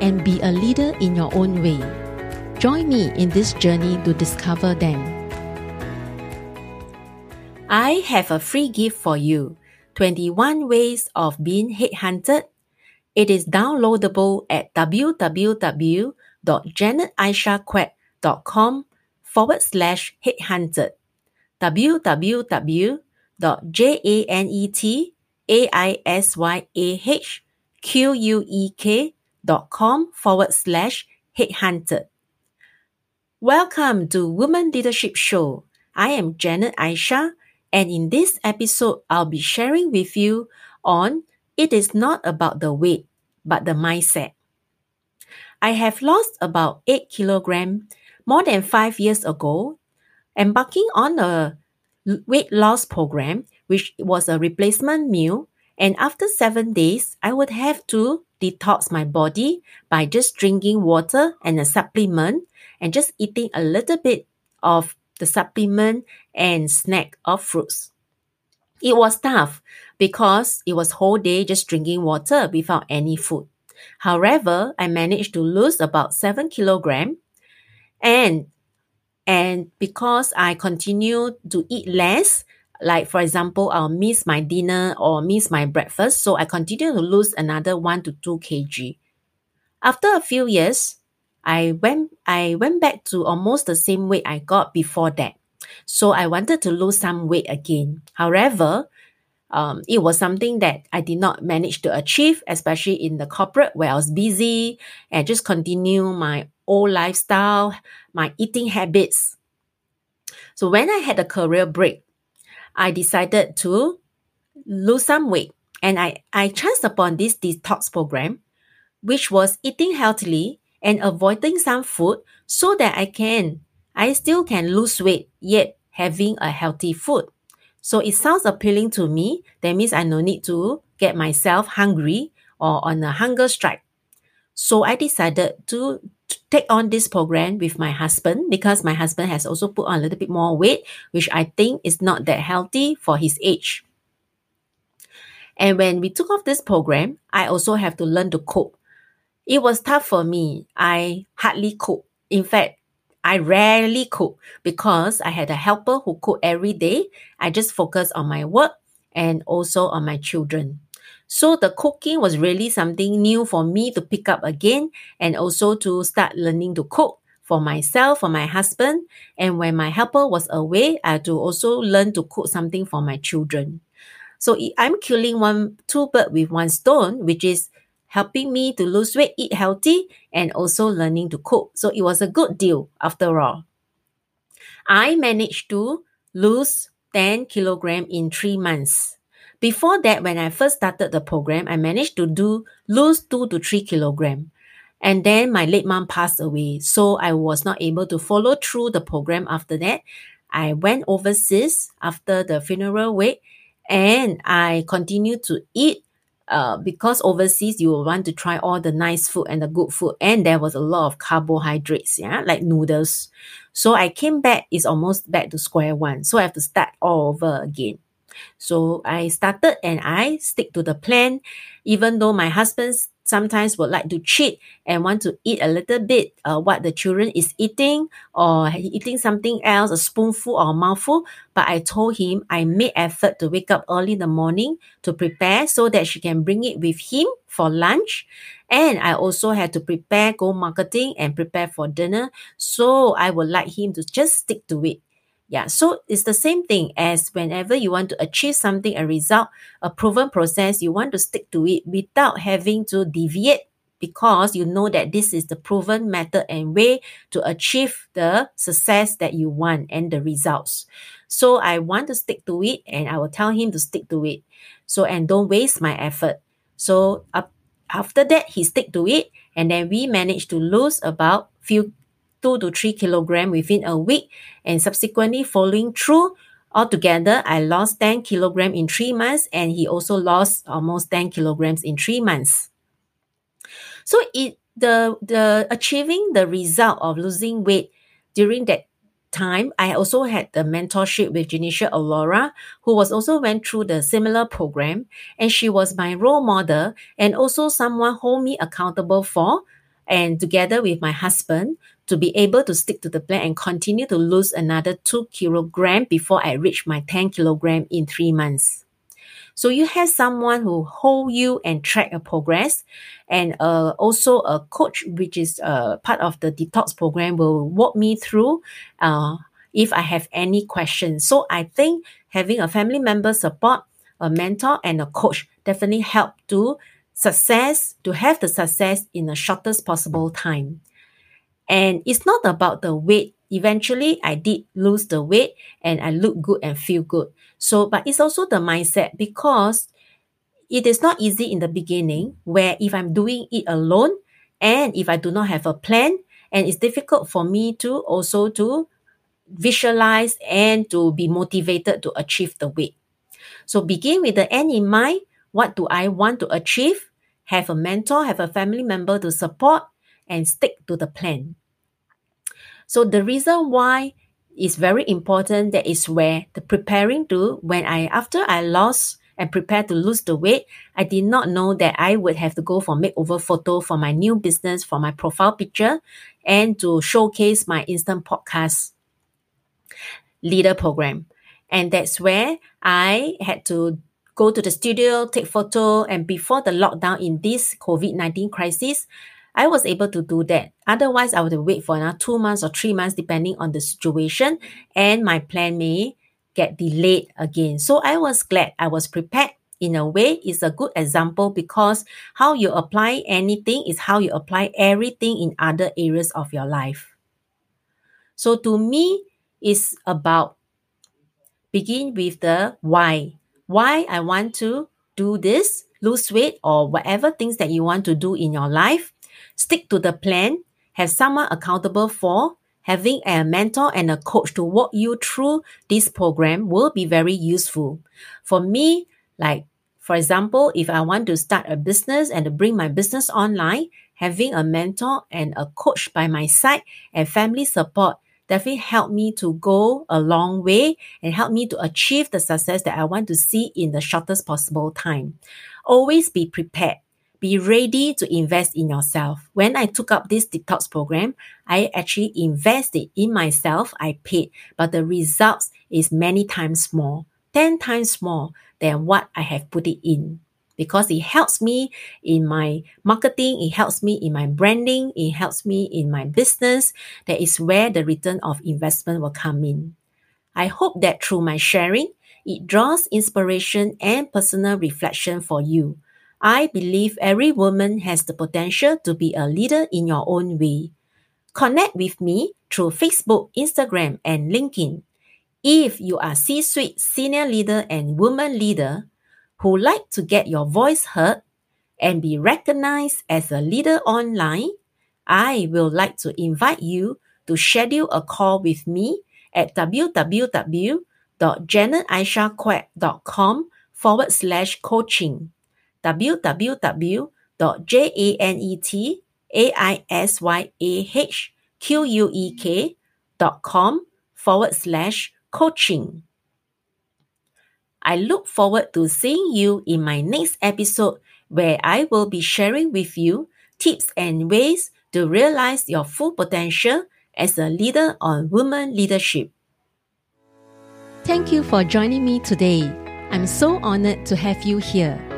and be a leader in your own way. Join me in this journey to discover them. I have a free gift for you 21 Ways of Being Headhunted. It is downloadable at www.janetaishaquek.com forward slash headhunted. www.janetaisyaquek.com forward slash headhunted. Welcome to Women Leadership Show. I am Janet Aisha, and in this episode, I'll be sharing with you on it is not about the weight, but the mindset. I have lost about 8 kilograms more than 5 years ago, embarking on a weight loss program, which was a replacement meal. And after seven days, I would have to detox my body by just drinking water and a supplement and just eating a little bit of the supplement and snack of fruits. It was tough because it was whole day just drinking water without any food. However, I managed to lose about seven kilogram and and because I continue to eat less, like for example, I'll miss my dinner or miss my breakfast, so I continue to lose another one to two kg. After a few years, I went I went back to almost the same weight I got before that. So I wanted to lose some weight again. However, um, it was something that I did not manage to achieve, especially in the corporate where I was busy and just continue my old lifestyle, my eating habits. So when I had a career break, I decided to lose some weight and I, I chanced upon this detox program, which was eating healthily and avoiding some food so that I can, I still can lose weight yet having a healthy food. So it sounds appealing to me. That means I no need to get myself hungry or on a hunger strike. So I decided to, take on this program with my husband because my husband has also put on a little bit more weight, which I think is not that healthy for his age. And when we took off this program, I also have to learn to cook. It was tough for me. I hardly cook. In fact, I rarely cook because I had a helper who cook every day. I just focus on my work and also on my children. So the cooking was really something new for me to pick up again and also to start learning to cook for myself, for my husband. And when my helper was away, I had to also learn to cook something for my children. So I'm killing one, two birds with one stone, which is helping me to lose weight, eat healthy, and also learning to cook. So it was a good deal after all. I managed to lose 10 kilogram in three months. Before that, when I first started the program, I managed to do lose two to three kilogram. And then my late mom passed away. So I was not able to follow through the program after that. I went overseas after the funeral wake and I continued to eat uh, because overseas you will want to try all the nice food and the good food and there was a lot of carbohydrates yeah like noodles so i came back it's almost back to square one so i have to start all over again so I started and I stick to the plan, even though my husband sometimes would like to cheat and want to eat a little bit uh, what the children is eating or eating something else, a spoonful or a mouthful. But I told him I made effort to wake up early in the morning to prepare so that she can bring it with him for lunch. And I also had to prepare, go marketing and prepare for dinner. So I would like him to just stick to it. Yeah, so it's the same thing as whenever you want to achieve something, a result, a proven process, you want to stick to it without having to deviate because you know that this is the proven method and way to achieve the success that you want and the results. So I want to stick to it and I will tell him to stick to it. So and don't waste my effort. So up after that he stick to it and then we managed to lose about few two to three kilogram within a week and subsequently following through. Altogether i lost 10 kilogram in three months and he also lost almost 10 kilograms in three months. So it the the achieving the result of losing weight during that time i also had the mentorship with janisha aurora who was also went through the similar program and she was my role model and also someone hold me accountable for and together with my husband to be able to stick to the plan and continue to lose another two kilogram before I reach my 10 kilogram in three months. So you have someone who hold you and track your progress and uh, also a coach, which is uh, part of the detox program will walk me through uh, if I have any questions. So I think having a family member support, a mentor and a coach definitely help to success, to have the success in the shortest possible time. And it's not about the weight. Eventually, I did lose the weight and I look good and feel good. So, but it's also the mindset because it is not easy in the beginning where if I'm doing it alone and if I do not have a plan and it's difficult for me to also to visualize and to be motivated to achieve the weight. So begin with the end in mind. What do I want to achieve? Have a mentor, have a family member to support and stick to the plan. So the reason why is very important that is where the preparing to when I after I lost and prepared to lose the weight, I did not know that I would have to go for makeover photo for my new business, for my profile picture, and to showcase my instant podcast leader program. And that's where I had to go to the studio, take photo, and before the lockdown in this COVID-19 crisis, I was able to do that. Otherwise, I would wait for another two months or three months, depending on the situation, and my plan may get delayed again. So I was glad I was prepared. In a way, it's a good example because how you apply anything is how you apply everything in other areas of your life. So to me, it's about begin with the why. Why I want to do this, lose weight, or whatever things that you want to do in your life stick to the plan, have someone accountable for, having a mentor and a coach to walk you through this program will be very useful. For me, like for example, if I want to start a business and bring my business online, having a mentor and a coach by my side and family support definitely helped me to go a long way and help me to achieve the success that I want to see in the shortest possible time. Always be prepared be ready to invest in yourself. When I took up this detox program, I actually invested in myself. I paid, but the results is many times more, 10 times more than what I have put it in because it helps me in my marketing, it helps me in my branding, it helps me in my business. That is where the return of investment will come in. I hope that through my sharing, it draws inspiration and personal reflection for you I believe every woman has the potential to be a leader in your own way. Connect with me through Facebook, Instagram, and LinkedIn. If you are C-suite senior leader and woman leader who like to get your voice heard and be recognized as a leader online, I will like to invite you to schedule a call with me at www.janetaishaquek.com forward slash coaching www.janettaisyaquek.com forward slash coaching. I look forward to seeing you in my next episode where I will be sharing with you tips and ways to realize your full potential as a leader on women leadership. Thank you for joining me today. I'm so honored to have you here.